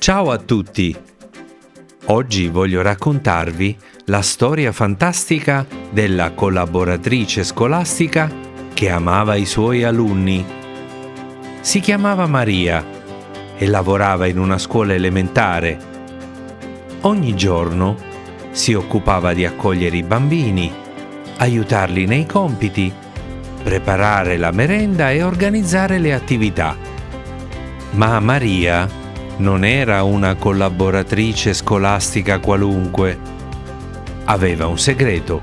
Ciao a tutti! Oggi voglio raccontarvi la storia fantastica della collaboratrice scolastica che amava i suoi alunni. Si chiamava Maria e lavorava in una scuola elementare. Ogni giorno si occupava di accogliere i bambini, aiutarli nei compiti, preparare la merenda e organizzare le attività. Ma Maria non era una collaboratrice scolastica qualunque. Aveva un segreto.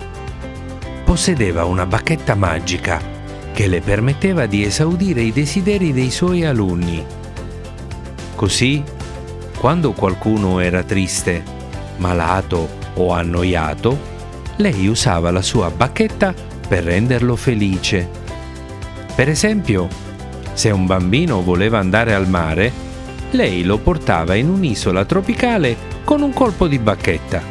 Possedeva una bacchetta magica che le permetteva di esaudire i desideri dei suoi alunni. Così, quando qualcuno era triste, malato o annoiato, lei usava la sua bacchetta per renderlo felice. Per esempio, se un bambino voleva andare al mare, lei lo portava in un'isola tropicale con un colpo di bacchetta.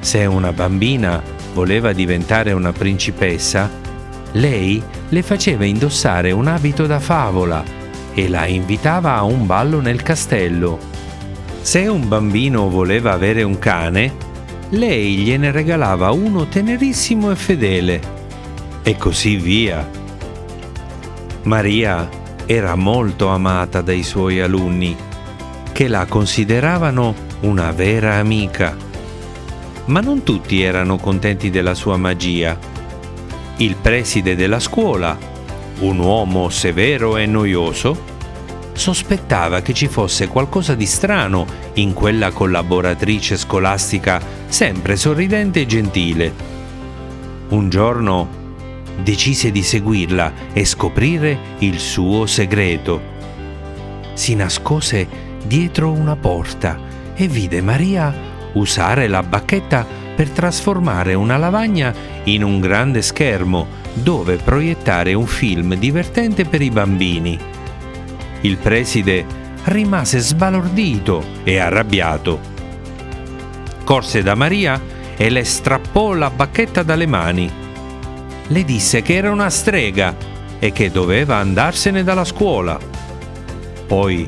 Se una bambina voleva diventare una principessa, lei le faceva indossare un abito da favola e la invitava a un ballo nel castello. Se un bambino voleva avere un cane, lei gliene regalava uno tenerissimo e fedele. E così via. Maria era molto amata dai suoi alunni, che la consideravano una vera amica. Ma non tutti erano contenti della sua magia. Il preside della scuola, un uomo severo e noioso, sospettava che ci fosse qualcosa di strano in quella collaboratrice scolastica sempre sorridente e gentile. Un giorno decise di seguirla e scoprire il suo segreto. Si nascose dietro una porta e vide Maria usare la bacchetta per trasformare una lavagna in un grande schermo dove proiettare un film divertente per i bambini. Il preside rimase sbalordito e arrabbiato. Corse da Maria e le strappò la bacchetta dalle mani. Le disse che era una strega e che doveva andarsene dalla scuola. Poi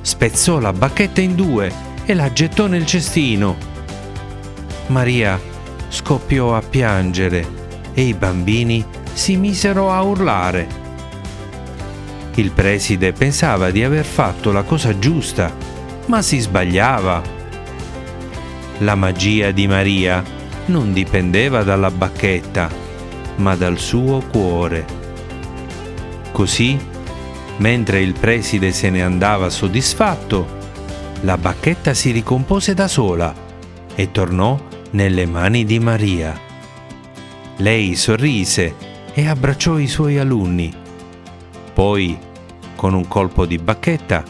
spezzò la bacchetta in due e la gettò nel cestino. Maria scoppiò a piangere e i bambini si misero a urlare. Il preside pensava di aver fatto la cosa giusta, ma si sbagliava. La magia di Maria non dipendeva dalla bacchetta, ma dal suo cuore. Così, mentre il preside se ne andava soddisfatto, la bacchetta si ricompose da sola e tornò nelle mani di Maria. Lei sorrise e abbracciò i suoi alunni. Poi con un colpo di bacchetta,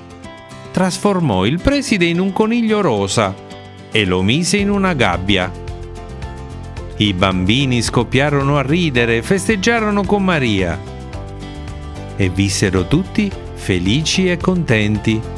trasformò il preside in un coniglio rosa e lo mise in una gabbia. I bambini scoppiarono a ridere e festeggiarono con Maria e vissero tutti felici e contenti.